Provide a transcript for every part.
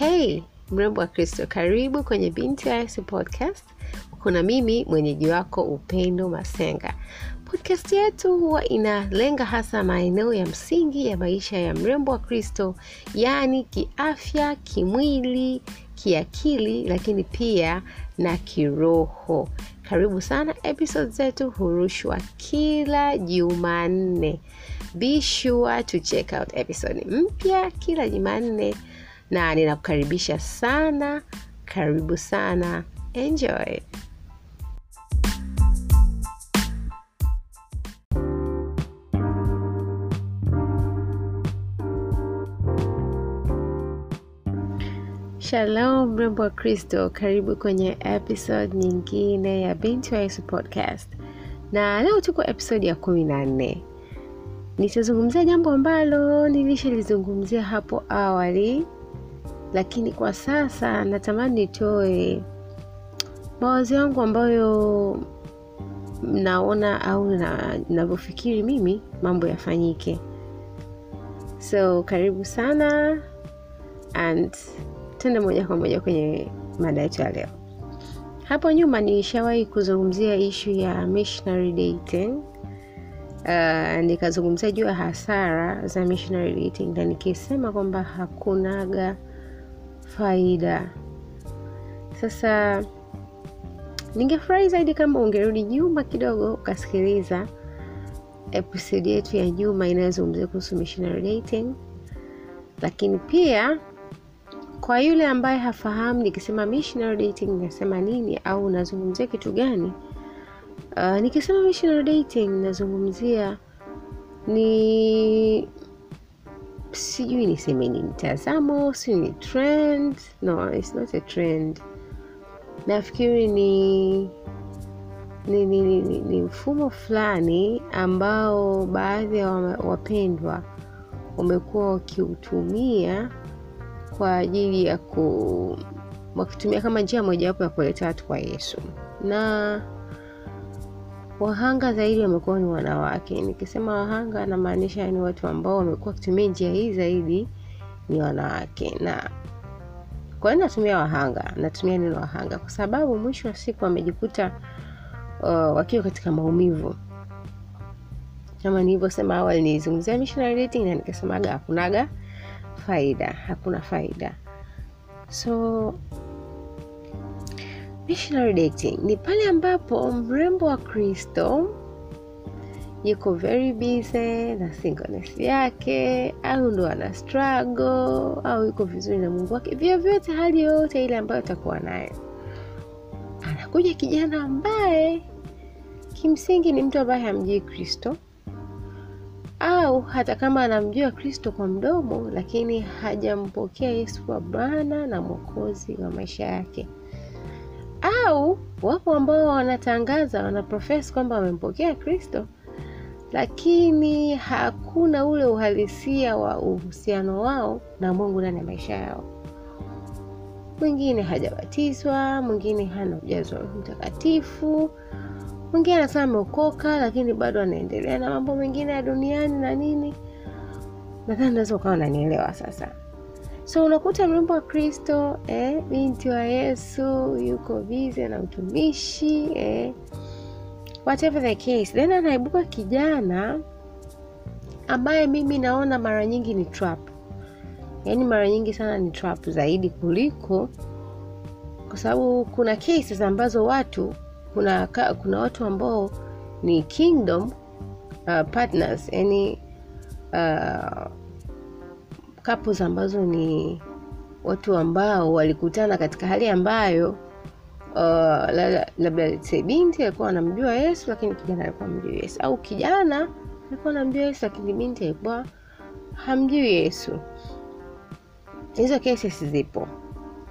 Hey mrembo wa Kristo, karibu kwenye Binti Yesu podcast. Kuna mimi mwenyeji wako Upendo Masenga. Podcast yetu huwa inalenga hasa maeneo ya msingi ya maisha ya mrembo wa Kristo, yaani kiafya, kimwili, kiakili, lakini pia na kiroho. Karibu sana. Episode zetu hurushwa kila Jumanne. Be sure to check out episode mpya kila Jumanne, na ninakukaribisha sana. Karibu sana, enjoy. Shalom mrembo wa Kristo, karibu kwenye episode nyingine ya Binti wa Yesu podcast, na leo tuko episode ya kumi na nne. Nitazungumzia jambo ambalo nilishalizungumzia hapo awali, lakini kwa sasa natamani nitoe mawazo yangu ambayo naona au navyofikiri mimi mambo yafanyike. So karibu sana and tuende moja kwa moja kwenye mada yetu ya leo. Hapo nyuma nishawahi kuzungumzia ishu ya missionary dating. Uh, nikazungumzia juu ya hasara za missionary dating na nikisema kwamba hakunaga faida. Sasa ningefurahi zaidi kama ungerudi nyuma kidogo ukasikiliza episodi yetu ya nyuma inayozungumzia kuhusu missionary dating, lakini pia kwa yule ambaye hafahamu nikisema missionary dating nasema nini au nazungumzia kitu gani? Uh, nikisema missionary dating nazungumzia ni sijui niseme ni mtazamo, si ni trend. No, it's not a trend. Nafikiri ni ni, ni, ni, ni, ni mfumo fulani ambao baadhi ya wapendwa wamekuwa wakiutumia kwa ajili ya ku wakitumia kama njia mojawapo ya kuleta watu kwa Yesu, na wahanga zaidi wamekuwa ni wanawake. Nikisema wahanga, namaanisha ni watu ambao wamekuwa wakitumia njia hii zaidi ni wanawake. Na kwa nini natumia wahanga? Natumia neno wahanga kwa sababu mwisho wa siku wamejikuta uh, wakiwa katika maumivu. Kama nilivyosema awali, nilizungumzia na nikasemaga hakunaga faida hakuna faida. So missionary dating. Ni pale ambapo mrembo wa Kristo yuko very busy na singleness yake, au ndo ana struggle au yuko vizuri na Mungu wake, vyovyote, hali yoyote ile ambayo atakuwa nayo, anakuja kijana ambaye kimsingi ni mtu ambaye hamjui Kristo au hata kama anamjua Kristo kwa mdomo, lakini hajampokea Yesu kwa Bwana na Mwokozi wa maisha yake. Au wapo ambao wanatangaza wanaprofes kwamba wamempokea Kristo, lakini hakuna ule uhalisia wa uhusiano wao na Mungu ndani ya maisha yao. Mwingine hajabatizwa, mwingine hana ujazo Mtakatifu, mwingine anasema ameokoka lakini bado anaendelea na mambo mengine ya duniani na nini. Nadhani naweza ukawa unanielewa sasa. So unakuta mrembo wa Kristo eh, binti wa Yesu yuko bize na utumishi eh, whatever the case, then anaibuka kijana ambaye mimi naona mara nyingi ni trap, yaani mara nyingi sana ni trap zaidi kuliko, kwa sababu kuna cases ambazo watu kuna kuna watu ambao ni kingdom uh, partners. Yani uh, couples ambazo ni watu ambao walikutana katika hali ambayo uh, labda binti alikuwa anamjua Yesu lakini kijana alikuwa amjui Yesu, au kijana alikuwa anamjua Yesu lakini binti alikuwa hamjui Yesu. Hizo cases zipo,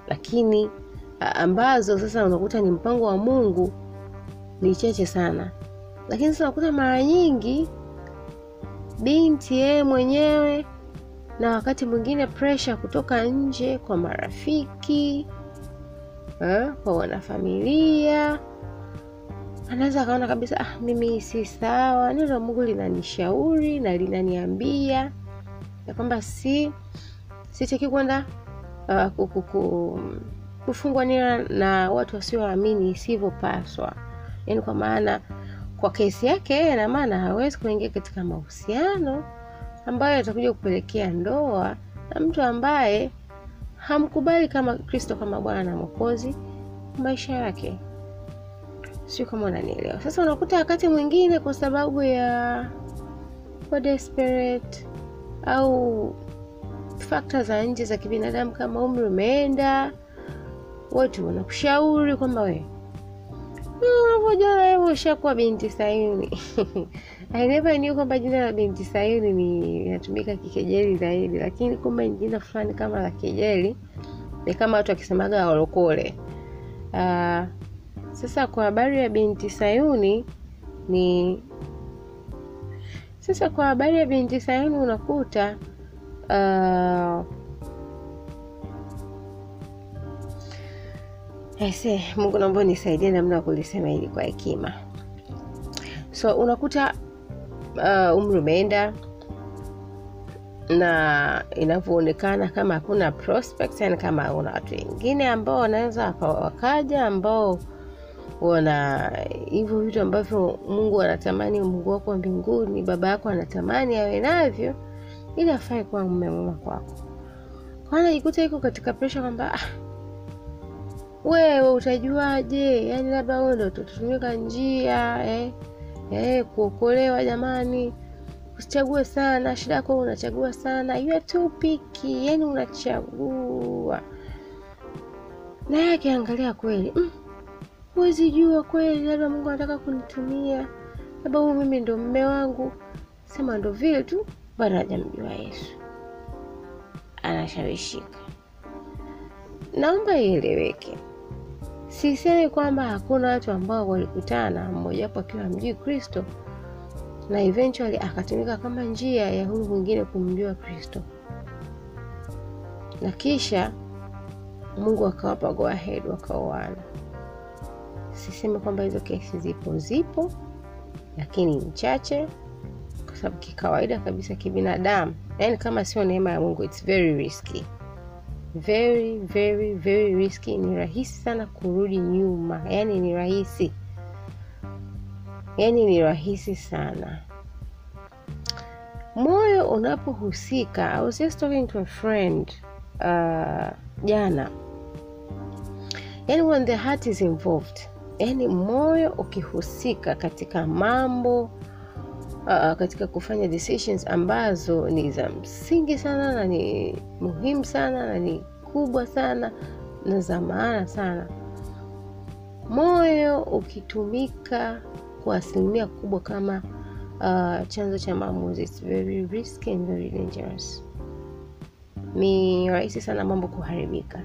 lakini ambazo sasa unakuta ni mpango wa Mungu ni cheche sana, lakini sasa unakuta mara nyingi binti yeye mwenyewe na wakati mwingine presha kutoka nje kwa marafiki ha, kwa wanafamilia, anaweza akaona kabisa, ah, mimi si sawa. Neno Mungu linanishauri na linaniambia ya kwamba si sitaki kwenda uh, ku- ku- ku- kufungwa nira na watu wasioamini isivyopaswa, yaani kwa maana kwa kesi yake yeye, ina maana hawezi kuingia katika mahusiano ambayo yatakuja kupelekea ndoa na mtu ambaye hamkubali kama Kristo kama Bwana na Mwokozi maisha yake. Sio kama unanielewa. Sasa unakuta wakati mwingine kwa sababu ya desperate au fakta za nje za kibinadamu kama umri umeenda, watu wanakushauri kwamba we unavyojua wewe ushakuwa binti Sayuni. I never knew kwamba jina la binti Sayuni ni inatumika kikejeli zaidi, lakini kumbe ni jina fulani kama la kejeli, ni kama watu wakisemaga walokole. Uh, sasa kwa habari ya binti Sayuni ni sasa kwa habari ya binti Sayuni unakuta uh, Aise, Mungu naomba nisaidie namna ya kulisema hili kwa hekima. So unakuta uh, umri umeenda na inavyoonekana kama hakuna prospect, yani kama una watu wengine ambao wanaweza wakaja ambao wana hivyo vitu ambavyo Mungu anatamani, Mungu wako mbinguni, baba yako anatamani awe navyo, ili afai kuwa mume mwema kwako. Anajikuta iko katika presha kwamba ah, wewe utajuaje? Yani labda wewe ndo utatumika njia eh, eh, kuokolewa. Jamani, usichague sana. Shida yako unachagua sana, you are yani unachagua. Naye akiangalia kweli, mm, jua kweli, labda Mungu anataka kunitumia, labda huyu mimi ndo mme wangu. Sema ndo vile tu, bado hajamjua Yesu, anashawishika. Naomba ieleweke, sisemi kwamba hakuna watu ambao walikutana, mmojawapo akiwa hamjui Kristo na eventually akatumika kama njia ya huyu mwingine kumjua Kristo, na kisha Mungu akawapa go ahead wakaoana. Sisemi kwamba hizo kesi zipo, zipo, lakini ni chache, kwa sababu kikawaida kabisa kibinadamu, yani kama sio neema ya Mungu, it's very risky very very very risky. Ni rahisi sana kurudi nyuma, yani ni rahisi, yani ni rahisi sana. Moyo unapohusika, I was just talking to a friend uh, jana, yani when the heart is involved, yani moyo ukihusika katika mambo uh, katika kufanya decisions ambazo ni za msingi sana na ni muhimu sana na ni kubwa sana na za maana sana. Moyo ukitumika kwa asilimia kubwa kama uh, chanzo cha maamuzi, it's very risky and very dangerous. Ni rahisi sana mambo kuharibika.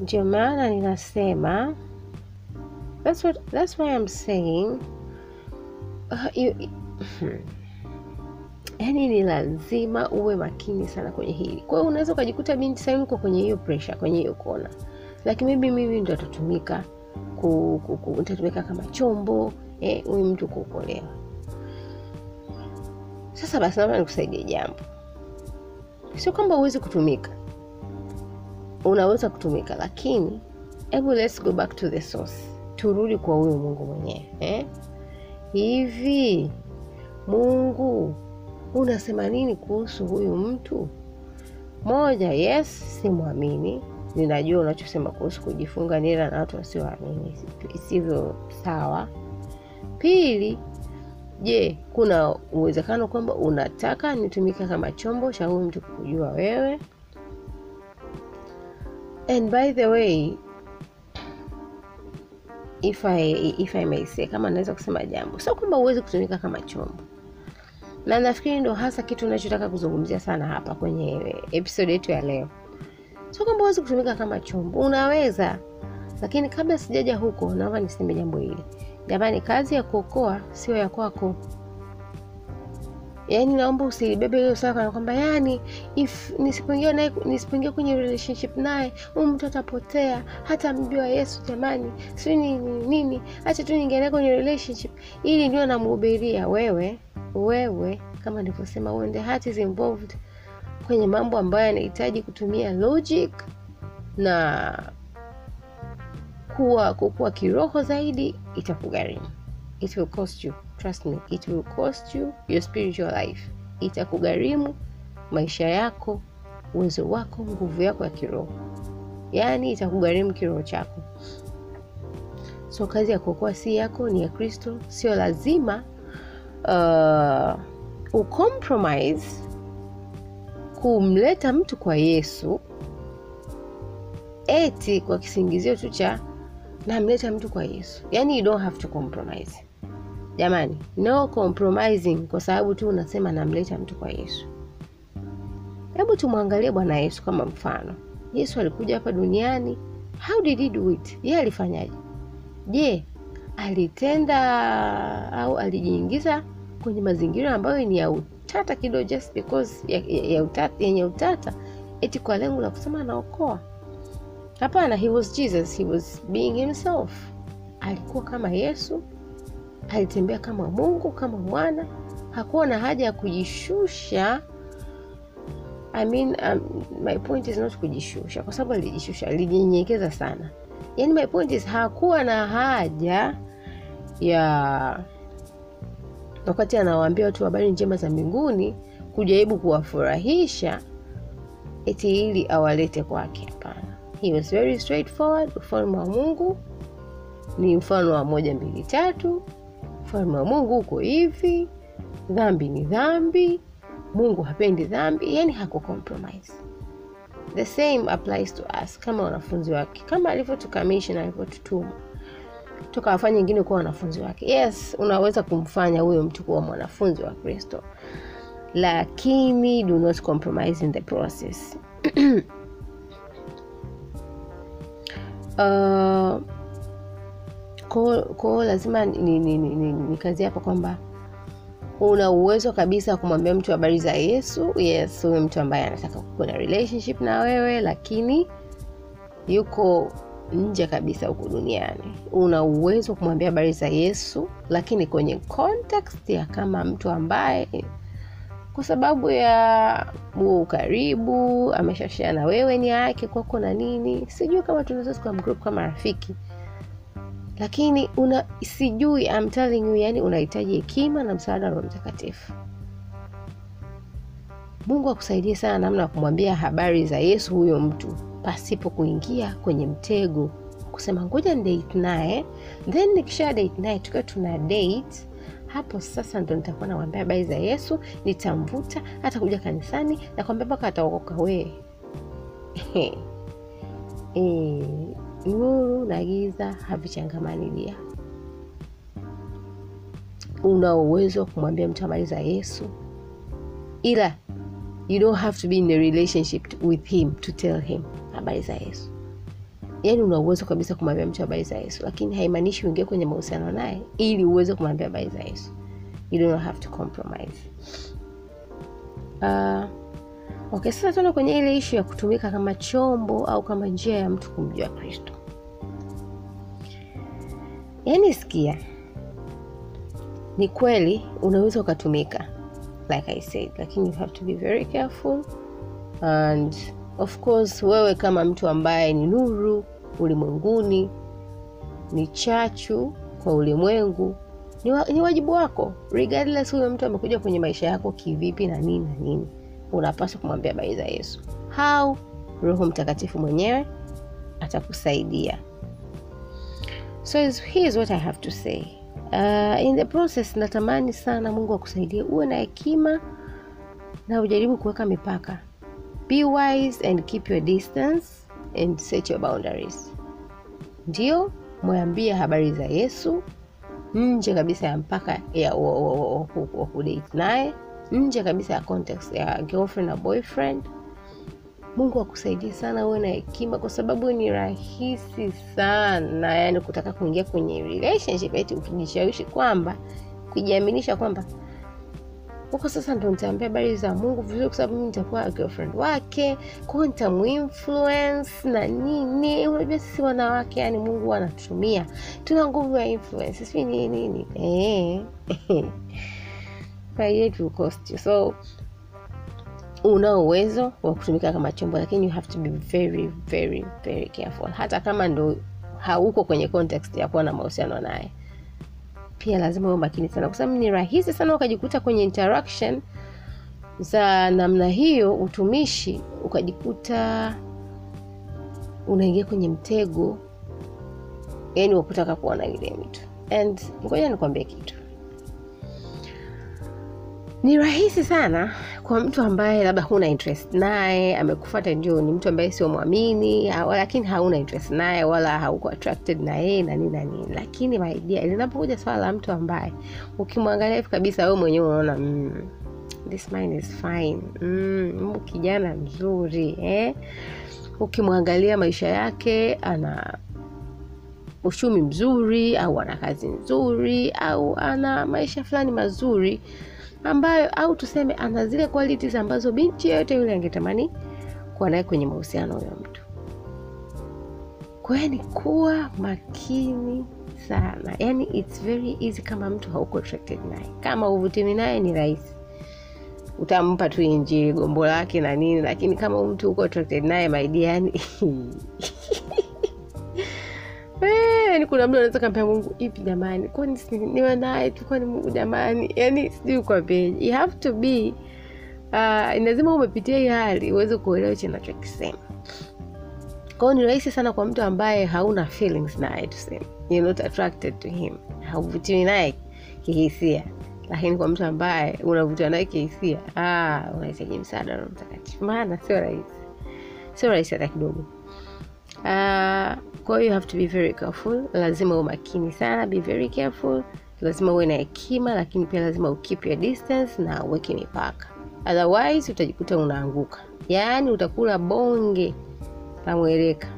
Ndio maana ninasema that's what, that's why I'm saying Uh, yani ni lazima uwe makini sana kwenye hili. Kwa hiyo unaweza ukajikuta binti sahii uko kwenye hiyo presha kwenye hiyo kona, lakini maybe mimi ndo atatumika ku, ku, ku, nitatumika kama chombo eh, huyu mtu kuokolewa. Sasa basi, naomba nikusaidie jambo. Sio kwamba huwezi kutumika, unaweza kutumika, lakini hebu let's go back to the source, turudi kwa huyo Mungu mwenyewe eh? Hivi Mungu unasema nini kuhusu huyu mtu? Moja, yes, simwamini. Ninajua unachosema kuhusu kujifunga nira na watu wasioamini isivyo sawa. Pili, je, kuna uwezekano kwamba unataka nitumike kama chombo cha huyu mtu kujua wewe? And by the way if I, if I may say, kama naweza kusema jambo, sio kwamba huwezi kutumika kama chombo, na nafikiri ndo hasa kitu unachotaka kuzungumzia sana hapa kwenye episode yetu ya leo. Sio kwamba huwezi kutumika kama chombo, unaweza. Lakini kabla sijaja huko, naomba niseme jambo hili jamani, kazi ya kuokoa sio ya kwako. Yaani naomba usilibebe hiyo sawa kana kwamba yani if nisipoingia naye nisipoingia kwenye relationship naye huyu mtu atapotea, hata mjua Yesu jamani, si nini nini, hacha tu niingia naye kwenye relationship. Ili ndio namhubiria wewe, wewe kama nilivyosema, when heart is involved, kwenye mambo ambayo yanahitaji kutumia logic na kuwa kukua kiroho zaidi itakugharimu it will cost you trust me it will cost you your spiritual life. Itakugharimu maisha yako uwezo wako nguvu yako ya kiroho. Yaani itakugharimu kiroho chako. So kazi ya kuokoa si yako ni ya kristo. Sio lazima uh, ucompromise kumleta mtu kwa yesu eti kwa kisingizio tu cha namleta mtu kwa yesu. Yaani you don't have to compromise jamani no compromising kwa sababu tu unasema namleta mtu kwa yesu. Hebu tumwangalie bwana yesu kama mfano. Yesu alikuja hapa duniani. How did he do it? Ye alifanyaje? Je alitenda au alijiingiza kwenye mazingira ambayo ni ya utata kidogo just because ya, ya, ya utata, yenye utata eti kwa lengo la kusema anaokoa? Hapana he was jesus. He was being himself. Alikuwa kama yesu alitembea kama mungu kama mwana. Hakuwa na haja ya kujishusha. I mean, um, my point is not kujishusha kwa sababu alijishusha alijinyenyekeza sana. Yani my point is hakuwa na haja ya wakati anawaambia watu habari njema za mbinguni kujaribu kuwafurahisha eti ili awalete kwake hapana. He was very straightforward ufalme wa mungu ni mfano wa moja mbili tatu ufalme wa mungu uko hivi dhambi ni dhambi mungu hapendi dhambi yani haku compromise. The same applies to us kama wanafunzi wake kama alivyotukamisha alivyotutuma. Tukawafanya wengine kuwa wanafunzi wake. Yes unaweza kumfanya huyo mtu kuwa mwanafunzi wa kristo. Lakini do not compromise in the process. Uh, kwao lazima ni, ni, kazi hapa kwamba una uwezo kabisa wa kumwambia mtu habari za yesu. Yes huyo mtu ambaye anataka kuwa na relationship na wewe lakini yuko nje kabisa huku duniani. Una uwezo wa kumwambia habari za yesu lakini kwenye context ya kama mtu ambaye kwa sababu ya huo ukaribu ameshashia na wewe ni yake kwako na nini. Sijui kama tunaweza kama rafiki lakini una sijui I'm telling you yani unahitaji hekima na msaada wa mtakatifu. Mungu akusaidie sana namna ya kumwambia habari za yesu huyo mtu pasipo kuingia kwenye mtego kusema ngoja date naye. Then nikisha date naye tukiwa tuna date hapo sasa ndo nitakuwa nawambia habari za yesu nitamvuta hata kuja kanisani nakwambia mpaka ataokoka wee e, nuru na giza havichangamanilia. Una uwezo wa kumwambia mtu habari za yesu ila you don't have to be in a relationship with him to tell him habari za yesu. Yaani una uwezo kabisa kumwambia mtu habari za yesu lakini haimaanishi uingie kwenye mahusiano naye ili uweze kumwambia habari za yesu. You don't have to compromise. Uh, okay sasa tuenda kwenye ile ishu ya kutumika kama chombo au kama njia ya mtu kumjua kristo yaani sikia. Ni kweli unaweza ukatumika like i said lakini you have to be very careful. And of course wewe kama mtu ambaye ni nuru ulimwenguni ni chachu kwa ulimwengu ni, wa, ni wajibu wako. Regardless huyo mtu amekuja kwenye maisha yako kivipi na nini na nini unapaswa kumwambia bai za yesu. Hau roho mtakatifu mwenyewe atakusaidia so is what i have to say uh, in the process natamani sana mungu akusaidie uwe na hekima na ujaribu kuweka mipaka be wise and keep your distance and set your boundaries ndio mwambie habari za yesu nje kabisa ya mpaka ya wa kudate naye nje kabisa ya context ya girlfriend na boyfriend mungu akusaidie sana uwe na hekima kwa sababu ni rahisi sana yani kutaka kuingia kwenye relationship eti ukijishawishi kwamba kujiaminisha kwamba huko sasa ndo nitaambia habari za mungu vizuri kwa sababu mi nitakuwa girlfriend wake kwao nitamuinfluence na nini unajua sisi wanawake yani mungu anatumia tuna nguvu ya influence sijui nini nini eh. it will cost you so unao uwezo wa kutumika kama chombo lakini you have to be very very very careful. Hata kama ndo hauko kwenye context ya kuwa na mahusiano naye pia lazima uwe makini sana kwa sababu ni rahisi sana ukajikuta kwenye interaction za namna hiyo utumishi ukajikuta unaingia kwenye mtego yani wakutaka kuona yule mtu. And ngoja nikwambie kitu ni rahisi sana kwa mtu ambaye labda huna interest naye amekufata ndio ni mtu ambaye sio mwamini lakini hauna interest naye wala hauko attracted na yeye na nini na nini lakini maidia linapokuja swala la mtu ambaye ukimwangalia hivi kabisa wewe mwenyewe unaona mm, this man is fine mm, kijana mzuri eh? ukimwangalia maisha yake ana uchumi mzuri au ana kazi nzuri au ana maisha fulani mazuri ambayo au tuseme ana zile qualities ambazo binti yeyote yule angetamani kuwa naye kwenye mahusiano huyo mtu. Kwa ni kuwa makini sana. Yani its very easy kama mtu hauko attracted naye. Kama uvutimi naye ni rahisi. Utampa tu injili gombo lake na nini lakini kama mtu uko attracted naye maidiani yani kuna mtu anaweza kaambia mungu hivi jamani kwani niwe naye tu kwani mungu jamani? Yani sijui kwambeji you have to be uh, lazima umepitia hii hali uweze kuelewa hichi nachokisema kwao ni rahisi sana kwa mtu ambaye hauna feelings naye tuseme. You're not attracted to him. Hauvutiwi naye kihisia. Lakini kwa mtu ambaye unavutiwa naye kihisia ah, unahitaji msaada na mtakatifu. Maana sio rahisi. Sio rahisi hata kidogo. Uh, kwa you have to be very careful. Lazima uwe makini sana be very careful. Lazima uwe na hekima lakini pia lazima ukeep your distance na uweke mipaka. Otherwise utajikuta unaanguka. Yaani utakula bonge la mweleka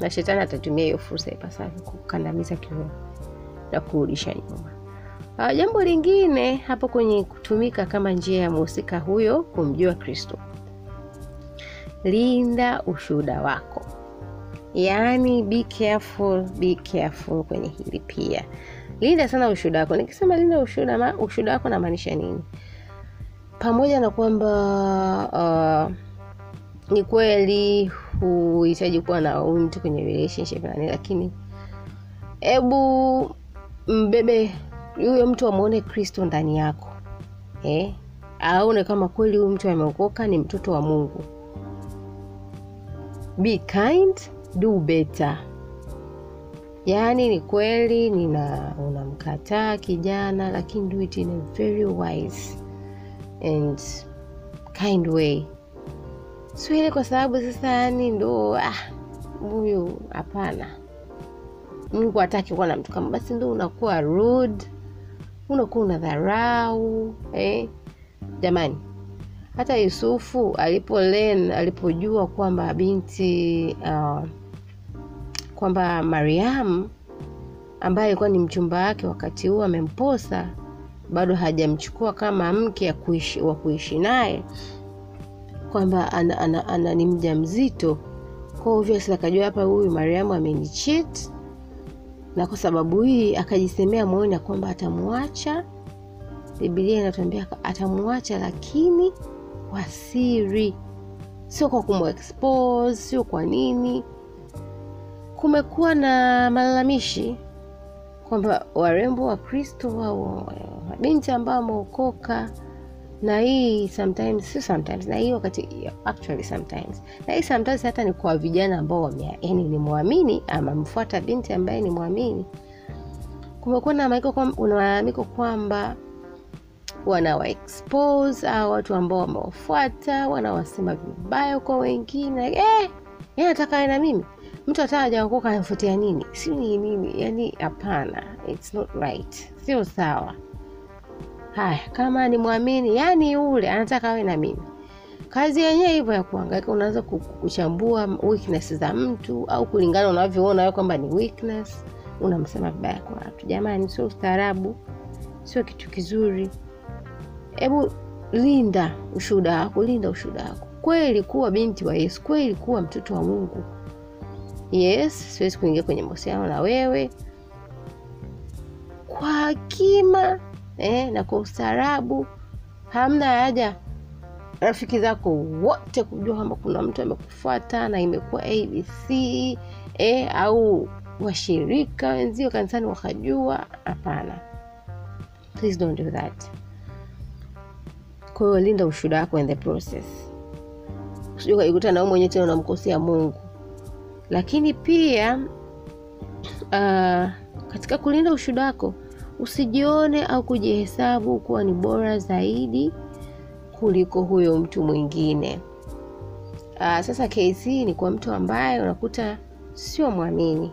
na shetani atatumia hiyo fursa ipasavyo kukandamiza kiroho na kurudisha nyuma. Uh, jambo lingine hapo kwenye kutumika kama njia ya mhusika huyo kumjua kristo. Linda ushuhuda wako yaani be careful be careful kwenye hili pia. Linda sana ushuhuda wako. Nikisema linda ushuhuda ushuhuda wako namaanisha nini? Pamoja na kwamba uh, ni kweli huhitaji kuwa na mtu kwenye relationship nani lakini hebu mbebe huyo mtu amwone kristo ndani yako eh? aone kama kweli huyu mtu ameokoka ni mtoto wa mungu. Be kind do better. Yaani ni kweli nina unamkataa kijana lakini do it in a very wise and kind way. Sio kwa sababu sasa yani ndo ah, huyu hapana. Mungu hataki kuwa na mtu kama basi ndo unakuwa rude unakuwa una dharau eh? jamani hata yusufu alipo len alipojua kwamba binti uh, kwamba mariam ambaye alikuwa ni mchumba wake wakati huo amemposa bado hajamchukua kama mke kuishi, wa kuishi naye kwamba ana, ana, ana ni mja mzito kwa akajua hapa huyu mariamu amenichit na kwa sababu hii akajisemea moyoni ya kwamba atamwacha bibilia inatuambia atamwacha lakini kwa siri. Sio kwa kumwexpose sio kwa nini kumekuwa na malalamishi kwamba warembo wa kristo au mabinti ambao wameokoka na hii sometimes sio sometimes na hii wakati actually sometimes na hii sometimes hata ni kwa vijana ambao wame yani ni mwamini ama mfuata binti ambaye ni mwamini kumekuwa na malalamiko kwamba wanawa expose au watu ambao wamewafuata wanawasema vibaya kwa wengine. Eh, yeye na mimi mtu hata hajaokoka anafuatia nini? Si ni nini? Yani hapana. It's not right. Sio sawa. Haya kama ni mwamini yani yule anataka awe na mimi. Kazi yenyewe hivyo ya kuangaika unaweza kuchambua weakness za mtu au kulingana unavyoona wewe kwamba ni weakness unamsema vibaya kwa watu. Jamani sio ustaarabu sio kitu kizuri. Hebu linda ushuhuda wako linda ushuhuda wako. Kweli kuwa binti wa yesu kweli kuwa mtoto wa mungu yes siwezi kuingia kwenye mahusiano na wewe kwa hakima eh, na kwa ustaarabu hamna haja rafiki zako wote kujua kwamba kuna mtu amekufuata na imekuwa abc eh, au washirika wenzio kanisani wakajua? Hapana. Please don't do that. Kwa hiyo linda ushuda wako in the process. Na mwenyewe tena unamkosea mungu lakini pia uh, katika kulinda ushuhuda wako usijione au kujihesabu kuwa ni bora zaidi kuliko huyo mtu mwingine. Uh, sasa kesi ni kwa mtu ambaye unakuta sio mwamini.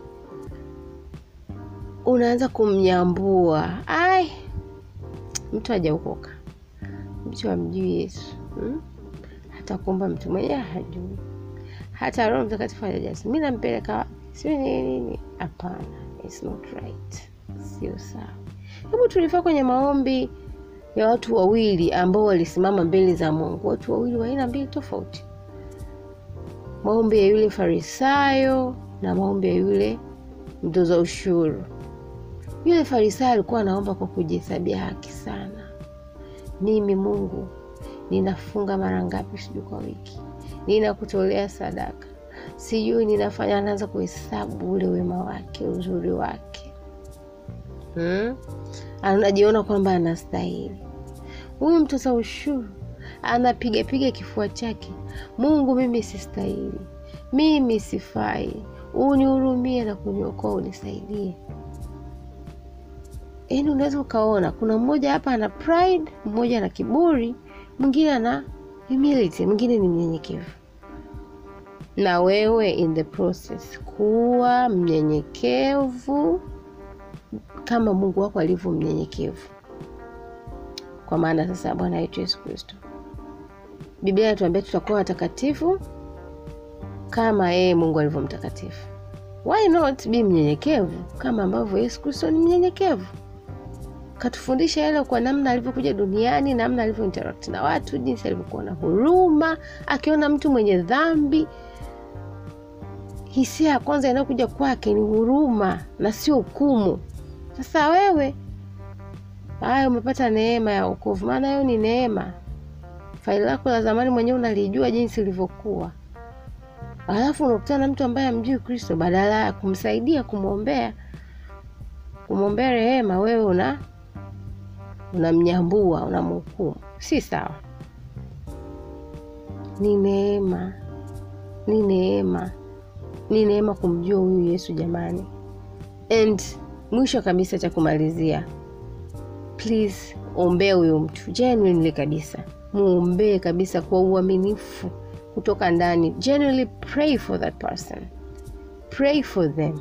Unaanza kumnyambua ai mtu hajaokoka. Mtu amjui yesu hmm? hata kuomba mtu mwenyewe hajui hata roho mtakatifu hajajaza mi nampeleka wapi? Nini? Hapana. It's not right. Sio sawa. Hebu tulifaa kwenye maombi ya watu wawili ambao walisimama mbele za mungu. Watu wawili wa aina mbili tofauti. Maombi ya yule farisayo na maombi ya yule mtoza ushuru. Yule farisayo alikuwa anaomba kwa kujihesabia haki sana. Mimi mungu ninafunga mara ngapi? Sijui kwa wiki ninakutolea sadaka. Sijui ninafanya anaanza kuhesabu ule wema wake uzuri wake. Hmm? anajiona kwamba anastahili. Huyu mtoza ushuru. Anapigapiga kifua chake. Mungu mimi sistahili. Mimi sifai. Unihurumie na kuniokoa unisaidie. Yaani unaweza ukaona kuna mmoja hapa ana pride mmoja ana kiburi mwingine ana humility mwingine ni mnyenyekevu na wewe in the process. Kuwa mnyenyekevu kama mungu wako alivyo mnyenyekevu. Kwa maana sasa bwana wetu yesu kristo. Biblia inatuambia tutakuwa watakatifu kama yeye mungu alivyo mtakatifu. Why not be mnyenyekevu kama ambavyo yesu kristo ni mnyenyekevu? Katufundisha yale kwa namna alivyokuja duniani namna alivyo na watu jinsi alivyokuwa na huruma akiona mtu mwenye dhambi hisia ya kwanza inayokuja kwake ni huruma na sio hukumu. Sasa wewe haya umepata neema ya wokovu. Maana hiyo ni neema. Faili lako la zamani mwenyewe unalijua jinsi ilivyokuwa. Alafu unakutana na mtu ambaye amjui kristo badala ya kumsaidia kumwombea kumwombea rehema wewe una unamnyambua unamhukumu si sawa. Ni neema. Ni neema ni neema kumjua huyu yesu jamani. And mwisho kabisa cha kumalizia please ombee huyu mtu genuinely kabisa. Muombee kabisa kwa uaminifu kutoka ndani. Genuinely pray for that person. Pray for them.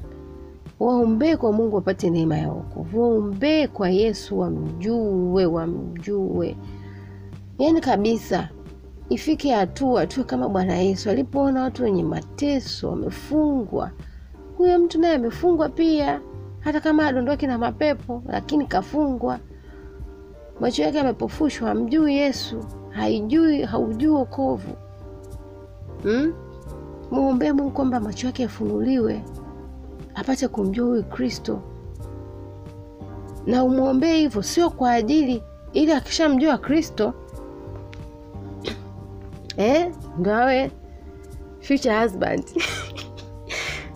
Waombee kwa mungu wapate neema ya wokovu. Waombee kwa yesu wamjue wamjue. Yaani kabisa ifike hatua tuwe kama bwana yesu alipoona watu wenye mateso wamefungwa. Huyo mtu naye amefungwa pia hata kama adondoki na mapepo lakini kafungwa. Macho yake amepofushwa hamjui yesu haijui haujui wokovu. Hmm? muombee mungu kwamba macho yake yafunuliwe apate kumjua huyu kristo. Na umwombee hivyo sio kwa ajili ili akishamjua kristo eh, ndo awe future husband.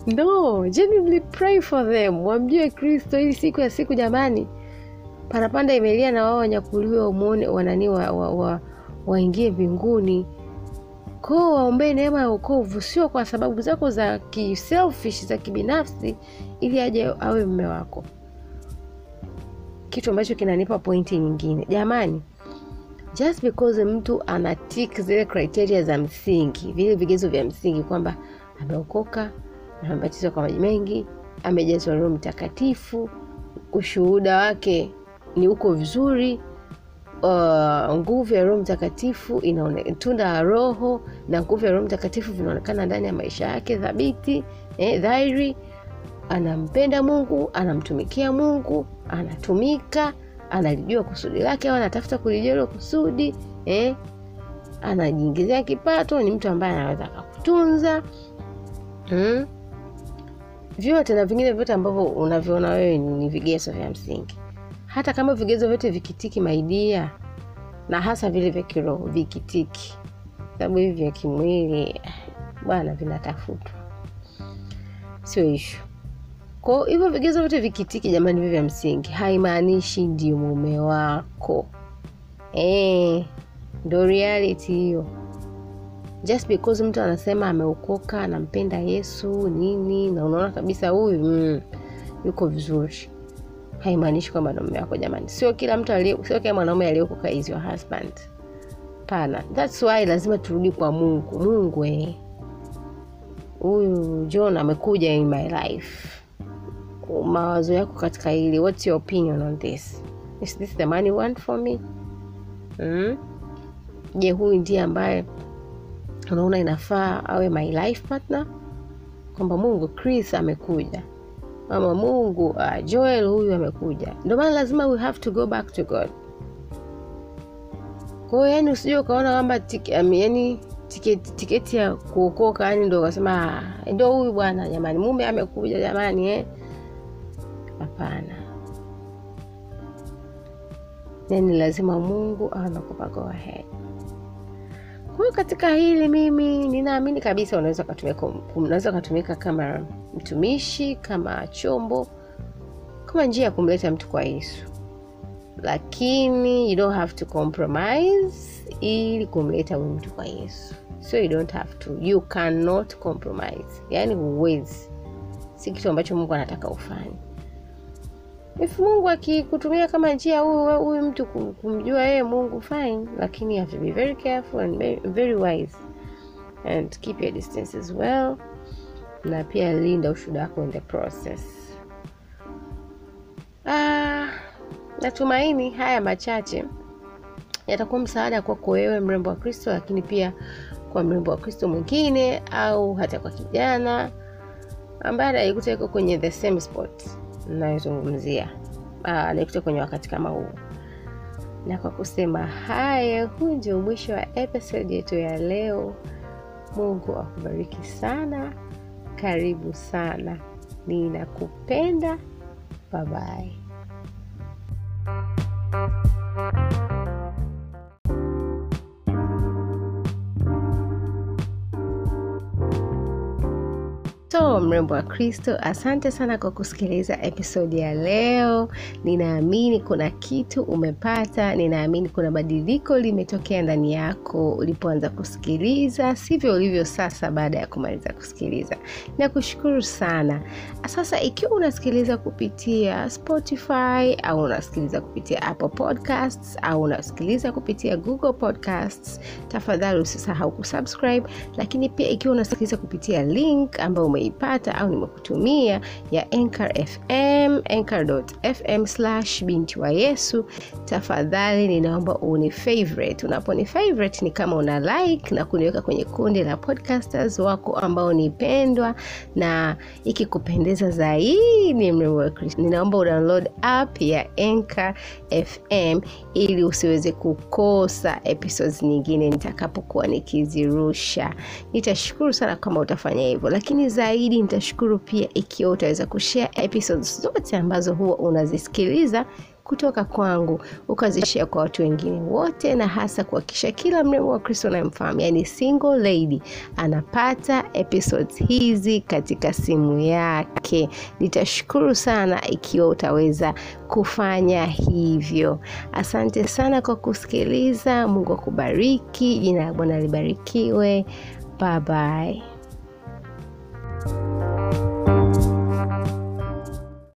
No genuinely pray for them. Wamjue kristo ili siku ya siku jamani. Parapanda imelia na wao wanyakuliwe wamwone wanani waingie wa, wa, waingie mbinguni. Koo waombee neema ya wokovu sio kwa sababu zako za kiselfish za kibinafsi ili aje awe mme wako. Kitu ambacho kinanipa pointi nyingine. Jamani just because mtu ana tik zile criteria za msingi vile vigezo vya msingi kwamba ameokoka amebatizwa kwa maji mengi amejazwa roho mtakatifu ushuhuda wake ni uko vizuri uh, nguvu ya roho mtakatifu tunda la roho na nguvu ya roho mtakatifu vinaonekana ndani ya maisha yake thabiti eh, dhairi anampenda mungu anamtumikia mungu anatumika analijua kusudi lake au anatafuta kulijua kusudi eh, anajiingizia kipato ni mtu ambaye anaweza akakutunza hmm? vyote na vingine vyote ambavyo unavyoona wewe ni, vigezo vya msingi. Hata kama vigezo vyote vikitiki maidia na hasa vile vya kiroho vikitiki sababu hivi vya kimwili bwana vinatafutwa. Sio ishu kwao hivyo vigezo vyote vikitiki jamani hivyo vya msingi. Haimaanishi ndio mume wako. E, ndo reality hiyo. Just because mtu anasema ameokoka anampenda yesu nini na unaona kabisa huyu mm, yuko vizuri. Haimaanishi kwamba ndo mume wako jamani. Sio kila mtu alie, sio kila mwanaume aliyeokoka is your husband. Pana thats why lazima turudi kwa mungu. Mungu eh. Huyu john amekuja in my life mawazo yako katika hili. What's your opinion on this? Is this the man you for me? Mm? je huyu ndiye ambaye unaona inafaa awe my life partner? Kwamba mungu chris amekuja. Ama mungu uh, joel huyu amekuja. Ndio maana lazima we have to go back to god. Kwao yani usijua ukaona kwamba yani tiketi, tiketi ya kuokoka yani ndo ukasema ndo huyu bwana jamani mume amekuja jamani eh? Hapana. Yani lazima mungu awe amekupa go ahead kwa hiyo katika hili mimi ninaamini kabisa unaweza ukatumika unaweza ukatumika kama mtumishi kama chombo kama njia ya kumleta mtu kwa yesu. Lakini you don't have to compromise ili kumleta huyu mtu kwa yesu. So you don't have to. You cannot compromise. Yani huwezi. Si kitu ambacho mungu anataka ufanye if mungu akikutumia kama njia huyu mtu kumjua yeye mungu fine lakini you have to be very careful and very, wise and keep your distance as well na pia linda ushuhuda wako in the process. Ah, natumaini haya machache yatakuwa msaada kwako wewe mrembo wa kristo lakini pia kwa mrembo wa kristo mwingine au hata kwa kijana ambaye anajikuta yuko kwenye the same spot nayozungumzia anayekuta kwenye wakati kama huu. Na kwa kusema haya huu ndio mwisho wa episode yetu ya leo. Mungu akubariki sana. Karibu sana. Ninakupenda. Babaye so mrembo wa kristo. Asante sana kwa kusikiliza episodi ya leo. Ninaamini kuna kitu umepata. Ninaamini kuna badiliko limetokea ndani yako. Ulipoanza kusikiliza sivyo ulivyo sasa baada ya kumaliza kusikiliza. Nakushukuru sana. Sasa ikiwa unasikiliza kupitia spotify au unasikiliza kupitia apple podcasts au unasikiliza kupitia google podcasts tafadhali usisahau kusubscribe. Lakini pia ikiwa unasikiliza kupitia link ambayo umeipata au nimekutumia ya Anchor FM anchor.fm slash binti wa Yesu, tafadhali ninaomba uni favorite. Unaponi favorite ni kama una like na kuniweka kwenye kundi la podcasters wako ambao nipendwa na ikikupendeza zaidi, mrembo wa Kristo, ninaomba udownload app ya Anchor FM ili usiweze kukosa episodes nyingine nitakapokuwa nikizirusha. Nitashukuru sana kama utafanya hivyo, lakini zaidi nitashukuru pia ikiwa utaweza kushare episodes zote ambazo huwa unazisikiliza kutoka kwangu ukazishia kwa watu wengine wote, na hasa kuhakikisha kila mrembo wa Kristo unayemfahamu yani single lady, anapata episodes hizi katika simu yake. Nitashukuru sana ikiwa utaweza kufanya hivyo. Asante sana kwa kusikiliza. Mungu akubariki. Jina la Bwana libarikiwe. Bye. Bye.